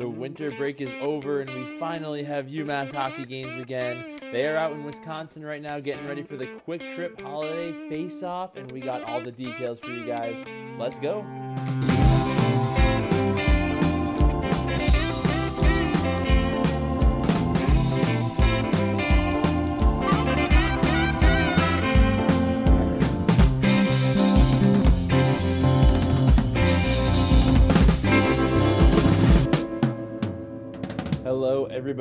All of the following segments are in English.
The winter break is over and we finally have UMass hockey games again. They are out in Wisconsin right now getting ready for the Kwik Trip Holiday Face Off, and we got all the details for you guys. Let's go.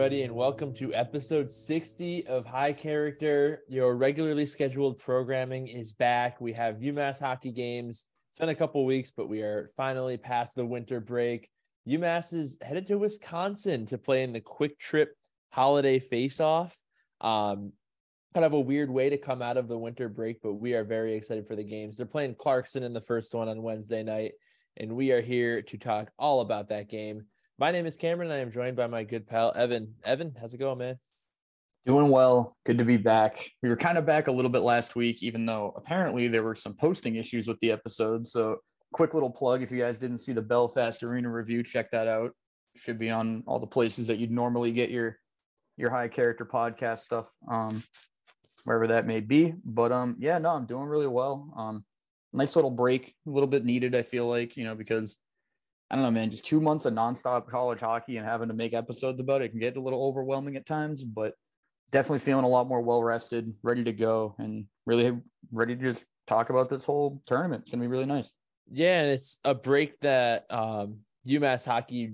Everybody, and welcome to episode 60 of High Character. Your regularly scheduled programming is back. We have UMass hockey games. It's been a couple weeks, but we are finally past the winter break. UMass is headed to Wisconsin to play in the Kwik Trip Holiday Face Off. Um, kind of a weird way to come out of the winter break, but we are very excited for the games. They're playing Clarkson in the first one on Wednesday night, and we are here to talk all about that game. My name is Cameron. And I am joined by my good pal Evin. Evin, how's it going, man? Doing well. Good to be back. We were kind of back a little bit last week, even though apparently there were some posting issues with the episode. So, quick little plug if you guys didn't see the Belfast Arena review, check that out. Should be on all the places that you'd normally get your your high character podcast stuff, um, wherever that may be. But um, yeah, no, I'm doing really well. Um, nice little break, a little bit needed. I feel like you know because I don't know, man, just two months of nonstop college hockey and having to make episodes about it can get a little overwhelming at times, but definitely feeling a lot more well rested, ready to go, and really ready to just talk about this whole tournament. It's gonna be really nice. Yeah, and it's a break that um, UMass hockey,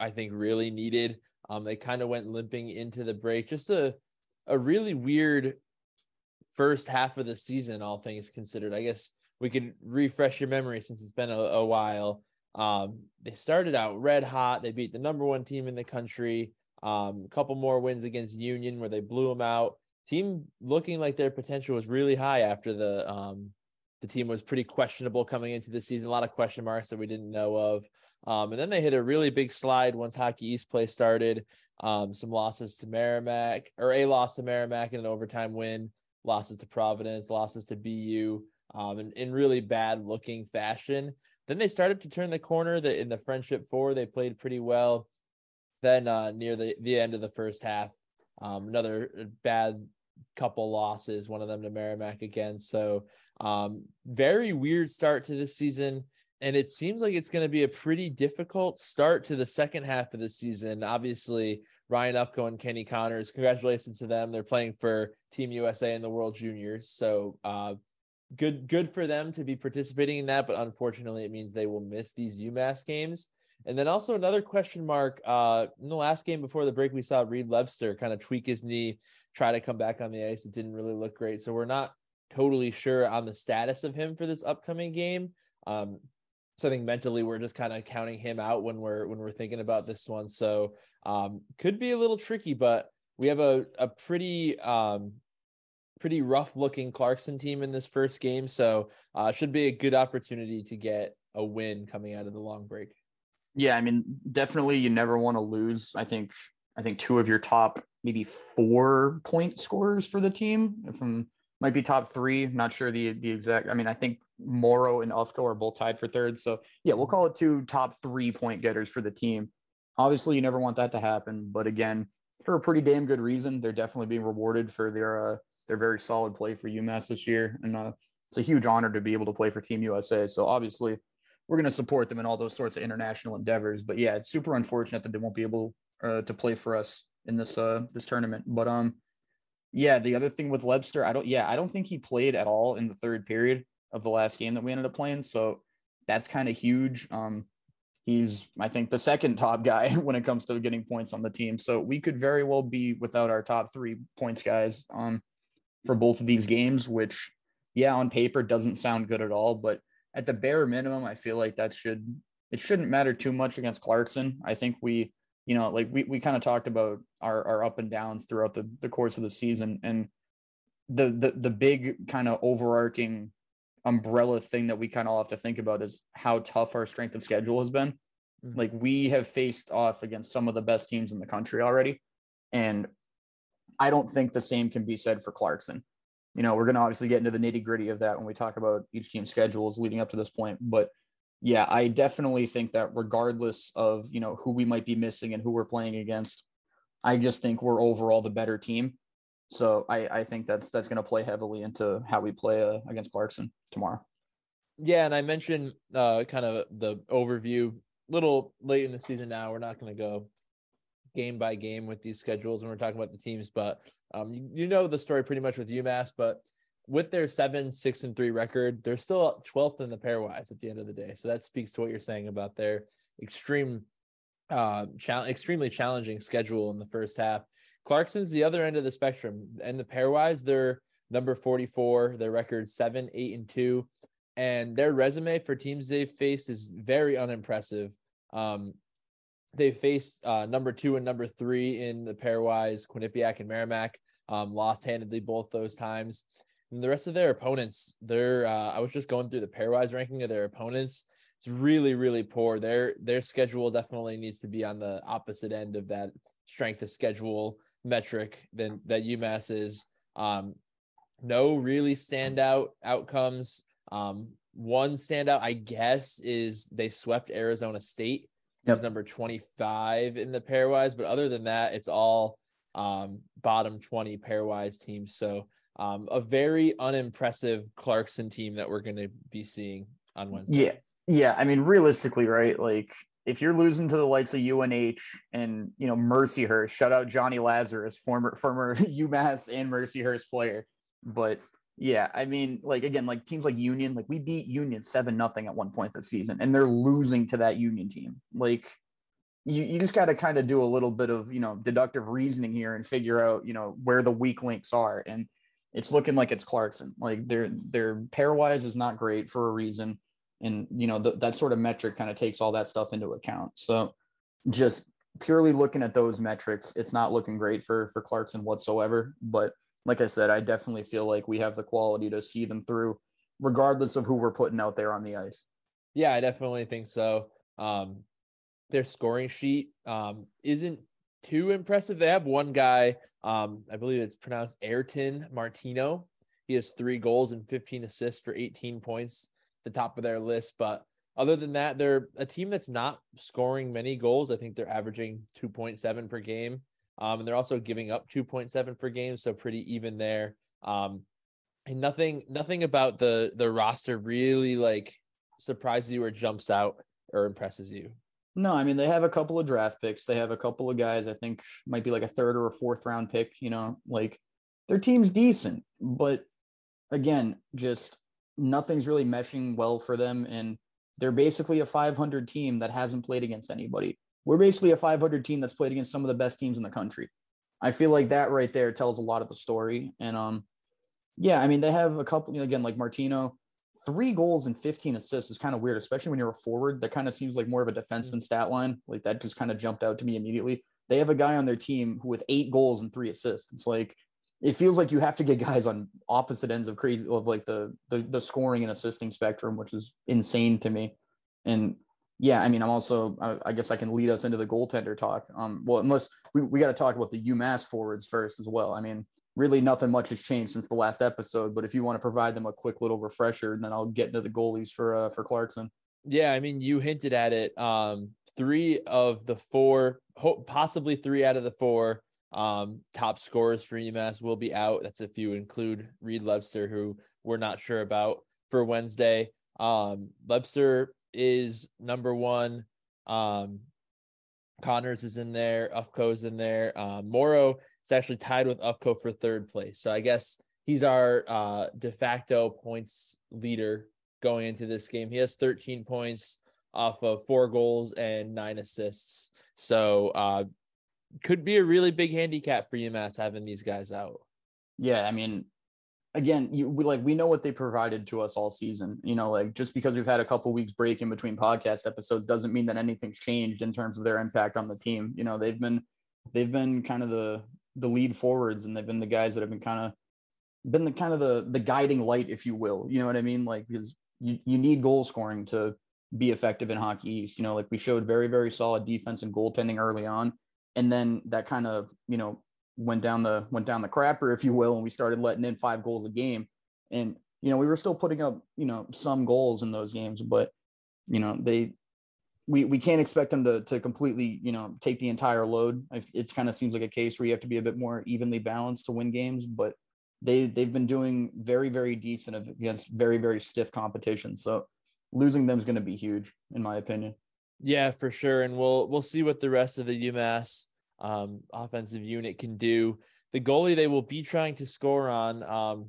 I think, really needed. Um, they kind of went limping into the break. Just a a really weird first half of the season, all things considered. I guess we could refresh your memory since it's been a, a while. Um, they started out red hot. They beat the number one team in the country. Um, a couple more wins against Union where they blew them out. Team looking like their potential was really high after the um, the team was pretty questionable coming into the season. A lot of question marks that we didn't know of. Um, and then they hit a really big slide once Hockey East play started. Um, some losses to Merrimack, or a loss to Merrimack in an overtime win, losses to Providence, losses to BU, um, in, in really bad looking fashion. Then they started to turn the corner. That in the friendship four, they played pretty well. Then uh, near the the end of the first half, um, another uh, bad couple losses. One of them to Merrimack again. So um, very weird start to this season. And it seems like it's going to be a pretty difficult start to the second half of the season. Obviously, Ryan Ufko and Kenny Connors, congratulations to them. They're playing for Team USA in the World Juniors. So uh, good good for them to be participating in that, but unfortunately, it means they will miss these UMass games. And then also another question mark. Uh, in the last game before the break, we saw Reed Lebster kind of tweak his knee, try to come back on the ice. It didn't really look great, so we're not totally sure on the status of him for this upcoming game. Um, so I think mentally we're just kind of counting him out when we're when we're thinking about this one. So um, could be a little tricky, but we have a a pretty um, pretty rough looking Clarkson team in this first game. So uh, should be a good opportunity to get a win coming out of the long break. Yeah, I mean, definitely you never want to lose. I think I think two of your top maybe four point scorers for the team. I'm might be top three, not sure the the exact. I mean, I think Morrow and Ufko are both tied for third. So yeah, we'll call it two top three point getters for the team. Obviously, you never want that to happen, but again, for a pretty damn good reason, they're definitely being rewarded for their uh, they're very solid play for UMass this year, and uh, it's a huge honor to be able to play for Team USA. So obviously, we're going to support them in all those sorts of international endeavors. But yeah, it's super unfortunate that they won't be able uh, to play for us in this uh, this tournament. But um, yeah, the other thing with Lebster, I don't yeah, I don't think he played at all in the third period of the last game that we ended up playing. So that's kind of huge. Um, he's I think the second top guy when it comes to getting points on the team. So we could very well be without our top three points guys. Um, for both of these games, which, yeah, on paper doesn't sound good at all. But at the bare minimum, I feel like that should it shouldn't matter too much against Clarkson. I think we, you know, like we we kind of talked about our our up and downs throughout the the course of the season, and the the the big kind of overarching umbrella thing that we kind of all have to think about is how tough our strength of schedule has been. Mm-hmm. Like we have faced off against some of the best teams in the country already. And I don't think the same can be said for Clarkson. You know, we're going to obviously get into the nitty gritty of that when we talk about each team's schedules leading up to this point. But yeah, I definitely think that regardless of you know who we might be missing and who we're playing against, I just think we're overall the better team. So I, I think that's that's going to play heavily into how we play uh, against Clarkson tomorrow. Yeah, and I mentioned uh, kind of the overview. Little late in the season now, we're not going to go game by game with these schedules when we're talking about the teams, but um, you, you know the story pretty much with UMass. But with their seven, six, and three record, they're still 12th in the pairwise at the end of the day. So that speaks to what you're saying about their extreme, uh, challenge, extremely challenging schedule in the first half. Clarkson's the other end of the spectrum, and the pairwise, they're number 44. Their record seven, eight, and two, and their resume for teams they've faced is very unimpressive. Um, they faced uh, number two and number three in the pairwise, Quinnipiac and Merrimack. Um, lost handedly both those times. And the rest of their opponents, they're uh, I was just going through the pairwise ranking of their opponents. It's really, really poor. Their their schedule definitely needs to be on the opposite end of that strength of schedule metric than that UMass is. Um, no really standout outcomes. Um, one standout, I guess, is they swept Arizona State, yep. who's number 25 in the pairwise. But other than that, it's all um, bottom 20 pairwise teams. So um, a very unimpressive Clarkson team that we're going to be seeing on Wednesday. Yeah. Yeah. I mean, realistically, right? Like, if you're losing to the likes of UNH and you know Mercyhurst, shout out Johnny Lazarus, former former UMass and Mercyhurst player. But yeah, I mean, like again, like teams like Union, like we beat Union seven nothing at one point this season, and they're losing to that Union team. Like you, you just got to kind of do a little bit of you know deductive reasoning here and figure out you know where the weak links are, and it's looking like it's Clarkson. Like their their pairwise is not great for a reason and you know th- that sort of metric kind of takes all that stuff into account so just purely looking at those metrics it's not looking great for for clarkson whatsoever but like i said i definitely feel like we have the quality to see them through regardless of who we're putting out there on the ice yeah i definitely think so um their scoring sheet um isn't too impressive they have one guy um i believe it's pronounced ayrton martino he has three goals and 15 assists for 18 points the top of their list. But other than that, they're a team that's not scoring many goals. I think they're averaging 2.7 per game. Um, and they're also giving up 2.7 per game, so pretty even there. Um, and nothing, nothing about the the roster really like surprises you or jumps out or impresses you. No, I mean they have a couple of draft picks. They have a couple of guys I think might be like a third or a fourth round pick. You know, like their team's decent, but again, just nothing's really meshing well for them. And they're basically a 500 team that hasn't played against anybody. We're basically a 500 team that's played against some of the best teams in the country. I feel like that right there tells a lot of the story. And um, yeah, I mean they have a couple again like Martino, three goals and 15 assists is kind of weird, especially when you're a forward. That kind of seems like more of a defenseman mm-hmm. stat line. Like that just kind of jumped out to me immediately. They have a guy on their team who with eight goals and three assists. It's like it feels like you have to get guys on opposite ends of crazy of like the the, the scoring and assisting spectrum, which is insane to me. And yeah, I mean, I'm also I, I guess I can lead us into the goaltender talk. Um, well, unless we, we got to talk about the UMass forwards first as well. I mean, really nothing much has changed since the last episode. But if you want to provide them a quick little refresher, and then I'll get into the goalies for uh, for Clarkson. Yeah, I mean, you hinted at it. Um, three of the four, possibly three out of the four um, top scorers for UMass will be out. That's if you include Reed Lebster, who we're not sure about for Wednesday. Um, Lebster is number one. Um, Connors is in there. Ufko's in there. Um, Morrow is actually tied with Ufco for third place. So I guess he's our uh, de facto points leader going into this game. He has 13 points off of four goals and nine assists. So uh, could be a really big handicap for UMass having these guys out. Yeah, I mean, again, you we like we know what they provided to us all season. You know, like just because we've had a couple weeks break in between podcast episodes doesn't mean that anything's changed in terms of their impact on the team. You know, they've been they've been kind of the the lead forwards and they've been the guys that have been kind of been the kind of the the guiding light, if you will. You know what I mean? Like because you, you need goal scoring to be effective in hockey east. You know, like we showed very, very solid defense and goaltending early on and then that kind of you know went down the went down the crapper if you will and we started letting in five goals a game and you know we were still putting up you know some goals in those games but you know, they we we can't expect them to to completely you know take the entire load. It kind of seems like a case where you have to be a bit more evenly balanced to win games, but they they've been doing very very decent against very very stiff competition. So losing them is going to be huge in my opinion. Yeah, for sure, and we'll we'll see what the rest of the UMass um, offensive unit can do. The goalie they will be trying to score on um,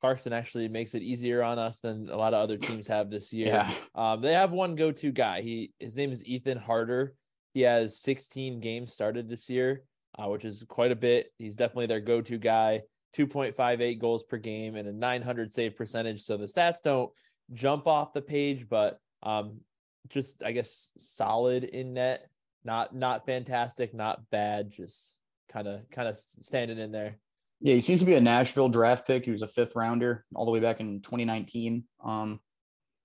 Clarkson actually makes it easier on us than a lot of other teams have this year. Yeah. Um, they have one go-to guy. He his name is Ethan Harder. He has 16 games started this year, uh, which is quite a bit. He's definitely their go-to guy. 2.58 goals per game and a 900 save percentage. So the stats don't jump off the page, but um, just I guess solid in net. Not not fantastic, not bad. Just kind of kind of standing in there. Yeah, he seems to be a Nashville draft pick. He was a fifth rounder all the way back in 2019. Um,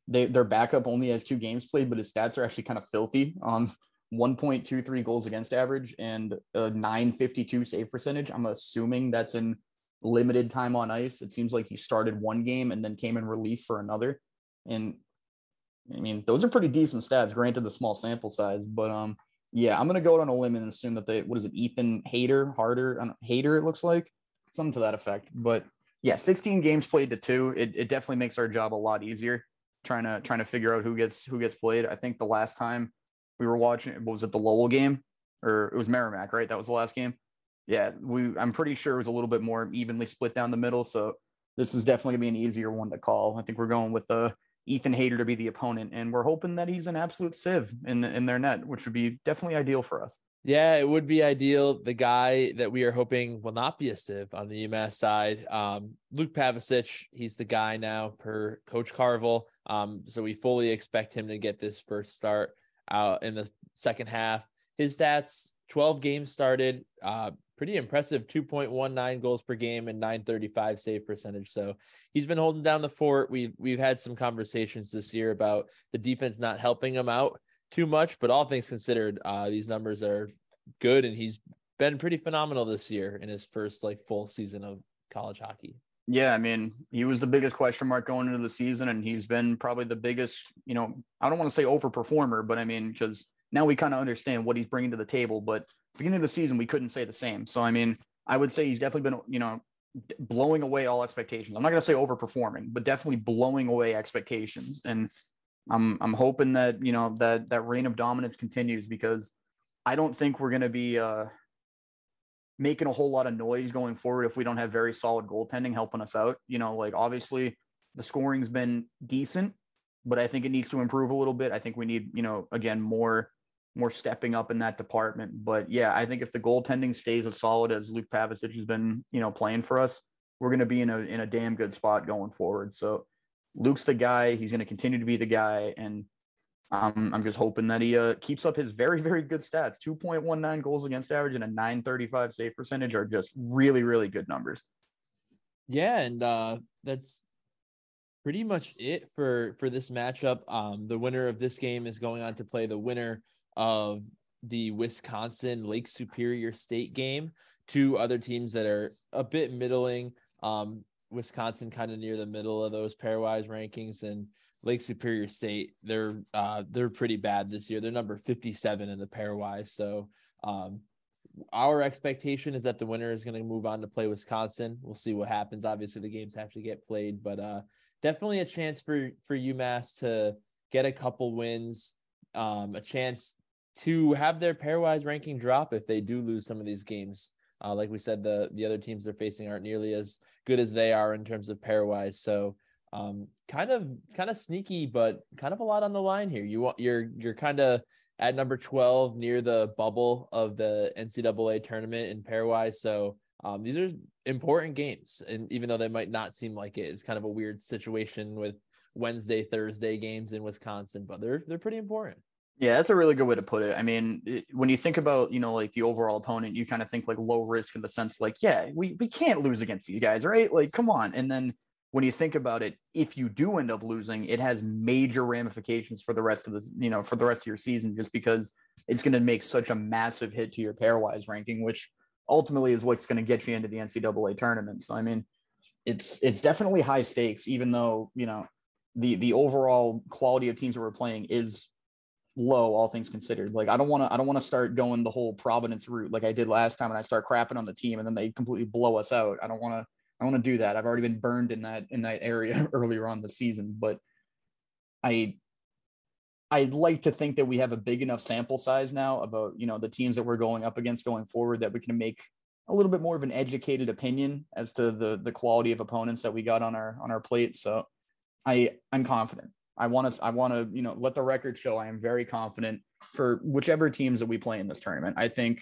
they their backup only has two games played, but his stats are actually kind of filthy. Um, 1.23 goals against average and a 952 save percentage. I'm assuming that's in limited time on ice. It seems like he started one game and then came in relief for another. And I mean, those are pretty decent stats, granted the small sample size, but um, yeah, I'm gonna go out on a limb and assume that they what is it, Ethan Hater, Harder, Hater, it looks like something to that effect. But yeah, 16 games played to two. It, it definitely makes our job a lot easier trying to trying to figure out who gets who gets played. I think the last time we were watching what was it the Lowell game or it was Merrimack, right? That was the last game. Yeah, we I'm pretty sure it was a little bit more evenly split down the middle. So this is definitely gonna be an easier one to call. I think we're going with the Ethan Hater to be the opponent, and we're hoping that he's an absolute sieve in in their net, which would be definitely ideal for us. Yeah, it would be ideal. The guy that we are hoping will not be a sieve on the UMass side, um, Luke Pavicic. He's the guy now per Coach Carvel. Um, so we fully expect him to get this first start out in the second half. His stats: 12 games started, uh, pretty impressive 2.19 goals per game and 935 save percentage so he's been holding down the fort we've we've had some conversations this year about the defense not helping him out too much, but all things considered, uh, these numbers are good, and he's been pretty phenomenal this year in his first like full season of college hockey. Yeah, I mean, he was the biggest question mark going into the season, and he's been probably the biggest. You know, I don't want to say overperformer, but I mean, because now we kind of understand what he's bringing to the table. But beginning of the season, we couldn't say the same. So I mean, I would say he's definitely been, you know, blowing away all expectations. I'm not going to say overperforming, but definitely blowing away expectations. And I'm I'm hoping that you know that that reign of dominance continues because I don't think we're going to be uh, making a whole lot of noise going forward if we don't have very solid goaltending helping us out. You know, like obviously the scoring's been decent, but I think it needs to improve a little bit. I think we need you know again more more stepping up in that department. But yeah, I think if the goaltending stays as solid as Luke Pavicic has been you know playing for us, we're going to be in a in a damn good spot going forward. So Luke's the guy. He's going to continue to be the guy, and um, I'm just hoping that he uh, keeps up his very, very good stats. 2.19 goals against average and a 935 save percentage are just really, really good numbers. Yeah, and uh, that's pretty much it for for this matchup. Um, the winner of this game is going on to play the winner of the Wisconsin Lake Superior State game. Two other teams that are a bit middling. Um, Wisconsin kind of near the middle of those pairwise rankings and Lake Superior State they're uh, they're pretty bad this year. They're number 57 in the pairwise. So um, our expectation is that the winner is going to move on to play Wisconsin. We'll see what happens. Obviously the games have to get played, but uh, definitely a chance for for UMass to get a couple wins, um, a chance to have their pairwise ranking drop if they do lose some of these games. Uh, like we said, the the other teams they're facing aren't nearly as good as they are in terms of pairwise. So um, kind of kind of sneaky, but kind of a lot on the line here. You want you're you're kind of at number 12 near the bubble of the NCAA tournament in pairwise. So um, these are important games, and even though they might not seem like it, it's kind of a weird situation with Wednesday, Thursday games in Wisconsin, but they're they're pretty important. Yeah, that's a really good way to put it. I mean, it, when you think about, you know, like the overall opponent, you kind of think like low risk in the sense like, yeah, we, we can't lose against these guys, right? Like, come on. And then when you think about it, if you do end up losing, it has major ramifications for the rest of the, you know, for the rest of your season, just because it's going to make such a massive hit to your pairwise ranking, which ultimately is what's going to get you into the NCAA tournament. So, I mean, it's, it's definitely high stakes, even though, you know, the the overall quality of teams that we're playing is low, all things considered. Like I don't want to I don't want to start going the whole Providence route like I did last time and I start crapping on the team and then they completely blow us out. I don't want to I want to do that. I've already been burned in that in that area earlier on the season, but I I'd like to think that we have a big enough sample size now about you know the teams that we're going up against going forward that we can make a little bit more of an educated opinion as to the the quality of opponents that we got on our on our plate. So I I'm confident. I want to I want to you know let the record show I am very confident for whichever teams that we play in this tournament. I think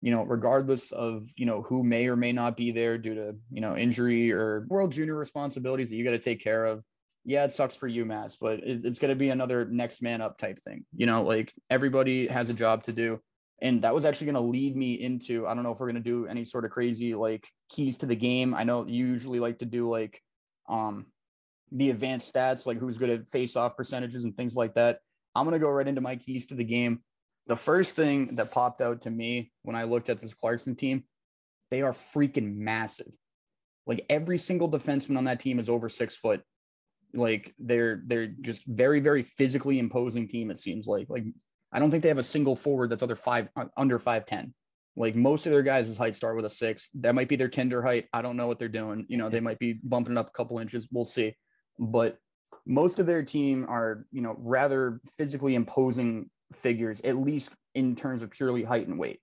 you know regardless of you know who may or may not be there due to you know injury or world junior responsibilities that you got to take care of yeah, it sucks for UMass, but it's going to be another next man up type thing. You know, like everybody has a job to do. And that was actually going to lead me into I don't know if we're going to do any sort of crazy like keys to the game. I know you usually like to do like um the advanced stats, like who's good at face off percentages and things like that. I'm going to go right into my keys to the game. The first thing that popped out to me when I looked at this Clarkson team, they are freaking massive. Like every single defenseman on that team is over six foot like they're they're just very very physically imposing team. It seems like like I don't think they have a single forward that's other five uh, under five ten. Like most of their guys' height start with a six. That might be their tender height. I don't know what they're doing. You know, they might be bumping it up a couple inches. We'll see. But most of their team are, you know, rather physically imposing figures, at least in terms of purely height and weight.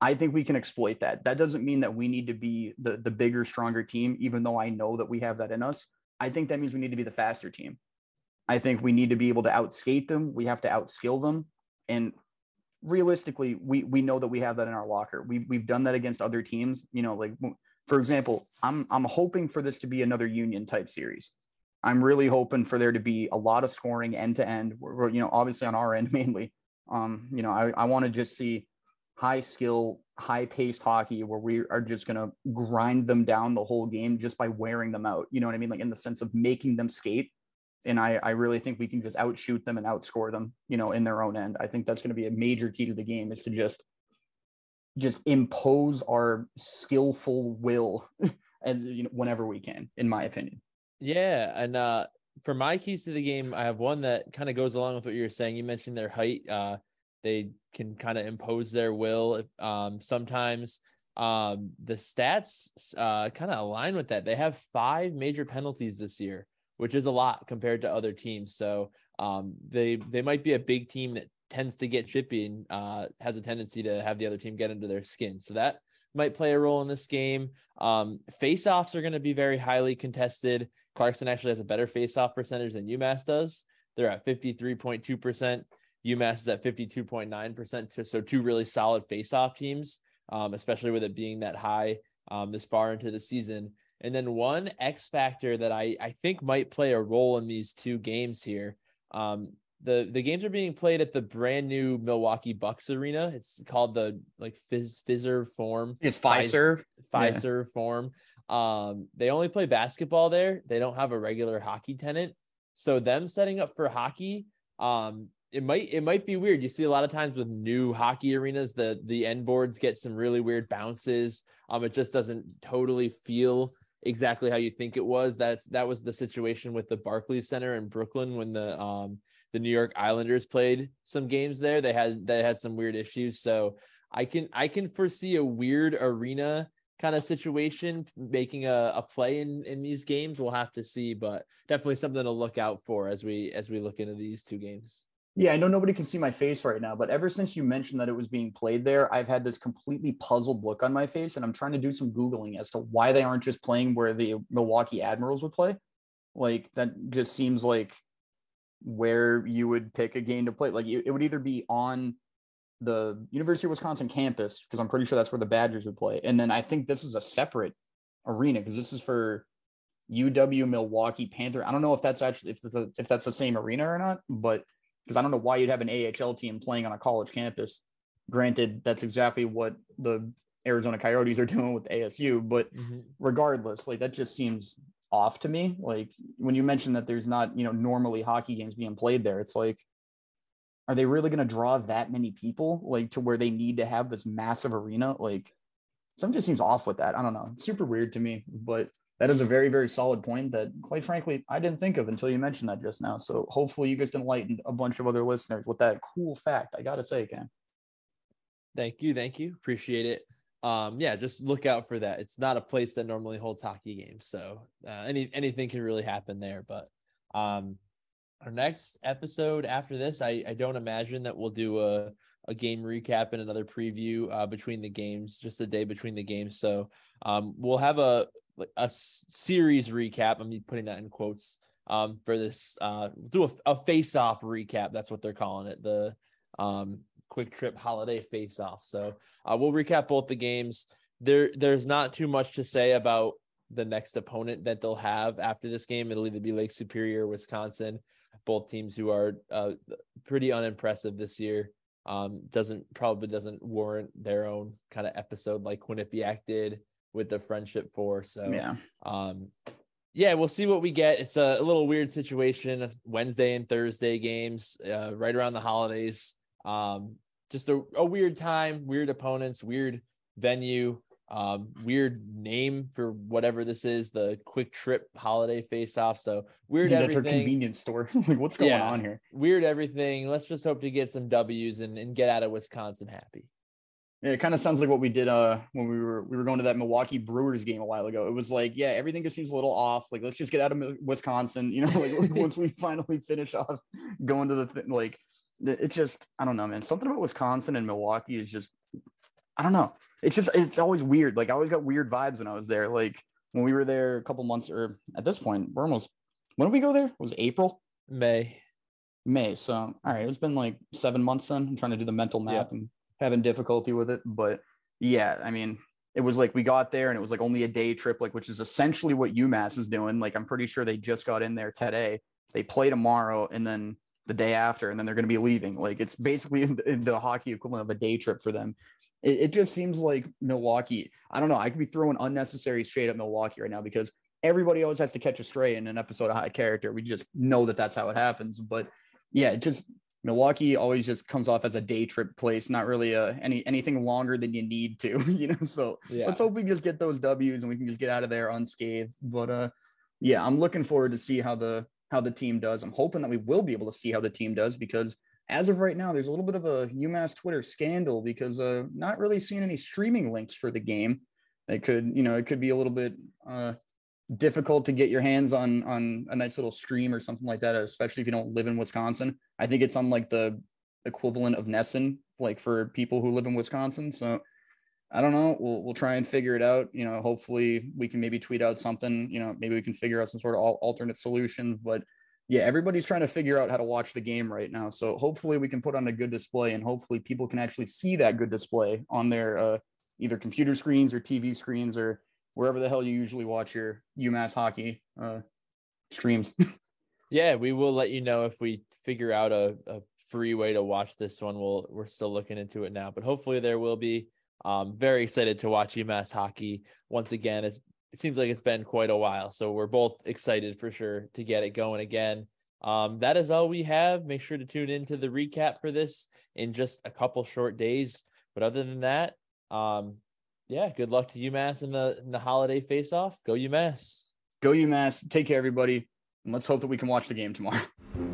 I think we can exploit that. That doesn't mean that we need to be the the bigger, stronger team, even though I know that we have that in us. I think that means we need to be the faster team. I think we need to be able to outskate them. We have to outskill them. And realistically, we we know that we have that in our locker. We've we've done that against other teams. You know, like for example, I'm I'm hoping for this to be another union type series. I'm really hoping for there to be a lot of scoring end to end. You know, obviously on our end mainly. Um, you know, I, I want to just see high skill, high paced hockey where we are just going to grind them down the whole game just by wearing them out. You know what I mean? Like in the sense of making them skate. And I, I really think we can just outshoot them and outscore them, you know, in their own end. I think that's going to be a major key to the game is to just just impose our skillful will and you know whenever we can, in my opinion. Yeah. And uh for my keys to the game, I have one that kind of goes along with what you're saying. You mentioned their height. Uh they can kind of impose their will. Um, sometimes um, the stats uh, kind of align with that. They have five major penalties this year, which is a lot compared to other teams. So um, they they might be a big team that tends to get chippy and uh, has a tendency to have the other team get under their skin. So that might play a role in this game. Um, face-offs are going to be very highly contested. Clarkson actually has a better face-off percentage than UMass does. They're at 53.2%. UMass is at 52.9%. So two really solid face-off teams, um, especially with it being that high um, this far into the season. And then one X factor that I, I think might play a role in these two games here. Um, the the games are being played at the brand new Milwaukee Bucks arena. It's called the like Fizz Fiserv Forum. It's Fiserv. Fiserv yeah. Forum. Um, they only play basketball there. They don't have a regular hockey tenant. So them setting up for hockey, um, it might it might be weird. You see a lot of times with new hockey arenas, the the end boards get some really weird bounces. Um, it just doesn't totally feel exactly how you think it was. That's that was the situation with the Barclays Center in Brooklyn when the um the New York Islanders played some games there. They had they had some weird issues. So I can I can foresee a weird arena kind of situation making a, a play in in these games. We'll have to see, but definitely something to look out for as we as we look into these two games. Yeah, I know nobody can see my face right now, but ever since you mentioned that it was being played there, I've had this completely puzzled look on my face, and I'm trying to do some googling as to why they aren't just playing where the Milwaukee Admirals would play. Like that just seems like where you would pick a game to play. Like it would either be on the University of Wisconsin campus because I'm pretty sure that's where the Badgers would play, and then I think this is a separate arena because this is for UW Milwaukee Panther. I don't know if that's actually if, a, if that's the same arena or not, but because I don't know why you'd have an AHL team playing on a college campus. Granted, that's exactly what the Arizona Coyotes are doing with ASU, but mm-hmm. regardless, like that just seems off to me. Like when you mentioned that there's not, you know, normally hockey games being played there, it's like, are they really going to draw that many people like to where they need to have this massive arena? Like something just seems off with that. I don't know. Super weird to me, but that is a very, very solid point that, quite frankly, I didn't think of until you mentioned that just now. So hopefully you guys enlightened a bunch of other listeners with that cool fact. I gotta say, Ken. Thank you, thank you, appreciate it. Um, yeah, just look out for that. It's not a place that normally holds hockey games, so uh, any anything can really happen there. But um, our next episode after this, I I don't imagine that we'll do a a game recap and another preview uh, between the games, just a day between the games. So um, we'll have a a series recap. I'm putting that in quotes um, for this. Uh, do a, a face off recap. That's what they're calling it. The um, Kwik Trip holiday face off. So uh, we'll recap both the games. There, there's not too much to say about the next opponent that they'll have after this game. It'll either be Lake Superior, Wisconsin, both teams who are uh, pretty unimpressive this year. Um, doesn't probably doesn't warrant their own kind of episode like Quinnipiac did with the friendship four. So yeah, um, yeah, we'll see what we get. It's a, a little weird situation. Wednesday and Thursday games, uh, right around the holidays. Um, just a, a weird time, weird opponents, weird venue, um, weird name for whatever this is, the Kwik Trip holiday face off. So weird yeah, everything. Convenience store. like what's going yeah, on here? Weird everything. Let's just hope to get some W's and, and get out of Wisconsin happy. Yeah, it kind of sounds like what we did uh when we were we were going to that Milwaukee Brewers game a while ago. It was like, yeah, everything just seems a little off. Like, let's just get out of Wisconsin. You know, like once we finally finish off going to the th- like, it's just I don't know, man. Something about Wisconsin and Milwaukee is just I don't know. It's just it's always weird. Like I always got weird vibes when I was there. Like when we were there a couple months or at this point, we're almost when did we go there? It was April? May. May. So all right, it's been like seven months then. I'm trying to do the mental math. Yeah. and having difficulty with it. But yeah, I mean, it was like we got there and it was like only a day trip, like which is essentially what UMass is doing. Like I'm pretty sure they just got in there today. They play tomorrow and then the day after, and then they're going to be leaving. Like it's basically the hockey equivalent of a day trip for them. It, it just seems like Milwaukee. I don't know. I could be throwing unnecessary shade at Milwaukee right now because everybody always has to catch a stray in an episode of High Character. We just know that that's how it happens. But yeah, it just Milwaukee always just comes off as a day trip place, not really a, any anything longer than you need to, you know. So yeah. let's hope we just get those W's and we can just get out of there unscathed. But uh, yeah, I'm looking forward to see how the how the team does. I'm hoping that we will be able to see how the team does because as of right now, there's a little bit of a UMass Twitter scandal because uh, not really seeing any streaming links for the game. It could, you know, it could be a little bit uh, difficult to get your hands on on a nice little stream or something like that, especially if you don't live in Wisconsin. I think it's on like the equivalent of NESN, like for people who live in Wisconsin. So I don't know. We'll we'll try and figure it out. You know, hopefully we can maybe tweet out something. You know, maybe we can figure out some sort of alternate solution. But yeah, everybody's trying to figure out how to watch the game right now. So hopefully we can put on a good display, and hopefully people can actually see that good display on their uh, either computer screens or TV screens or wherever the hell you usually watch your UMass hockey uh, streams. yeah, we will let you know if we figure out a, a free way to watch this one. We'll we're still looking into it now, but hopefully there will be. Um, very excited to watch UMass hockey once again. It's it seems like it's been quite a while, so we're both excited for sure to get it going again. Um, that is all we have. Make sure to tune into the recap for this in just a couple short days. But other than that, um, yeah, good luck to UMass in the in the holiday face off. Go UMass. Go UMass. Take care, everybody. And let's hope that we can watch the game tomorrow.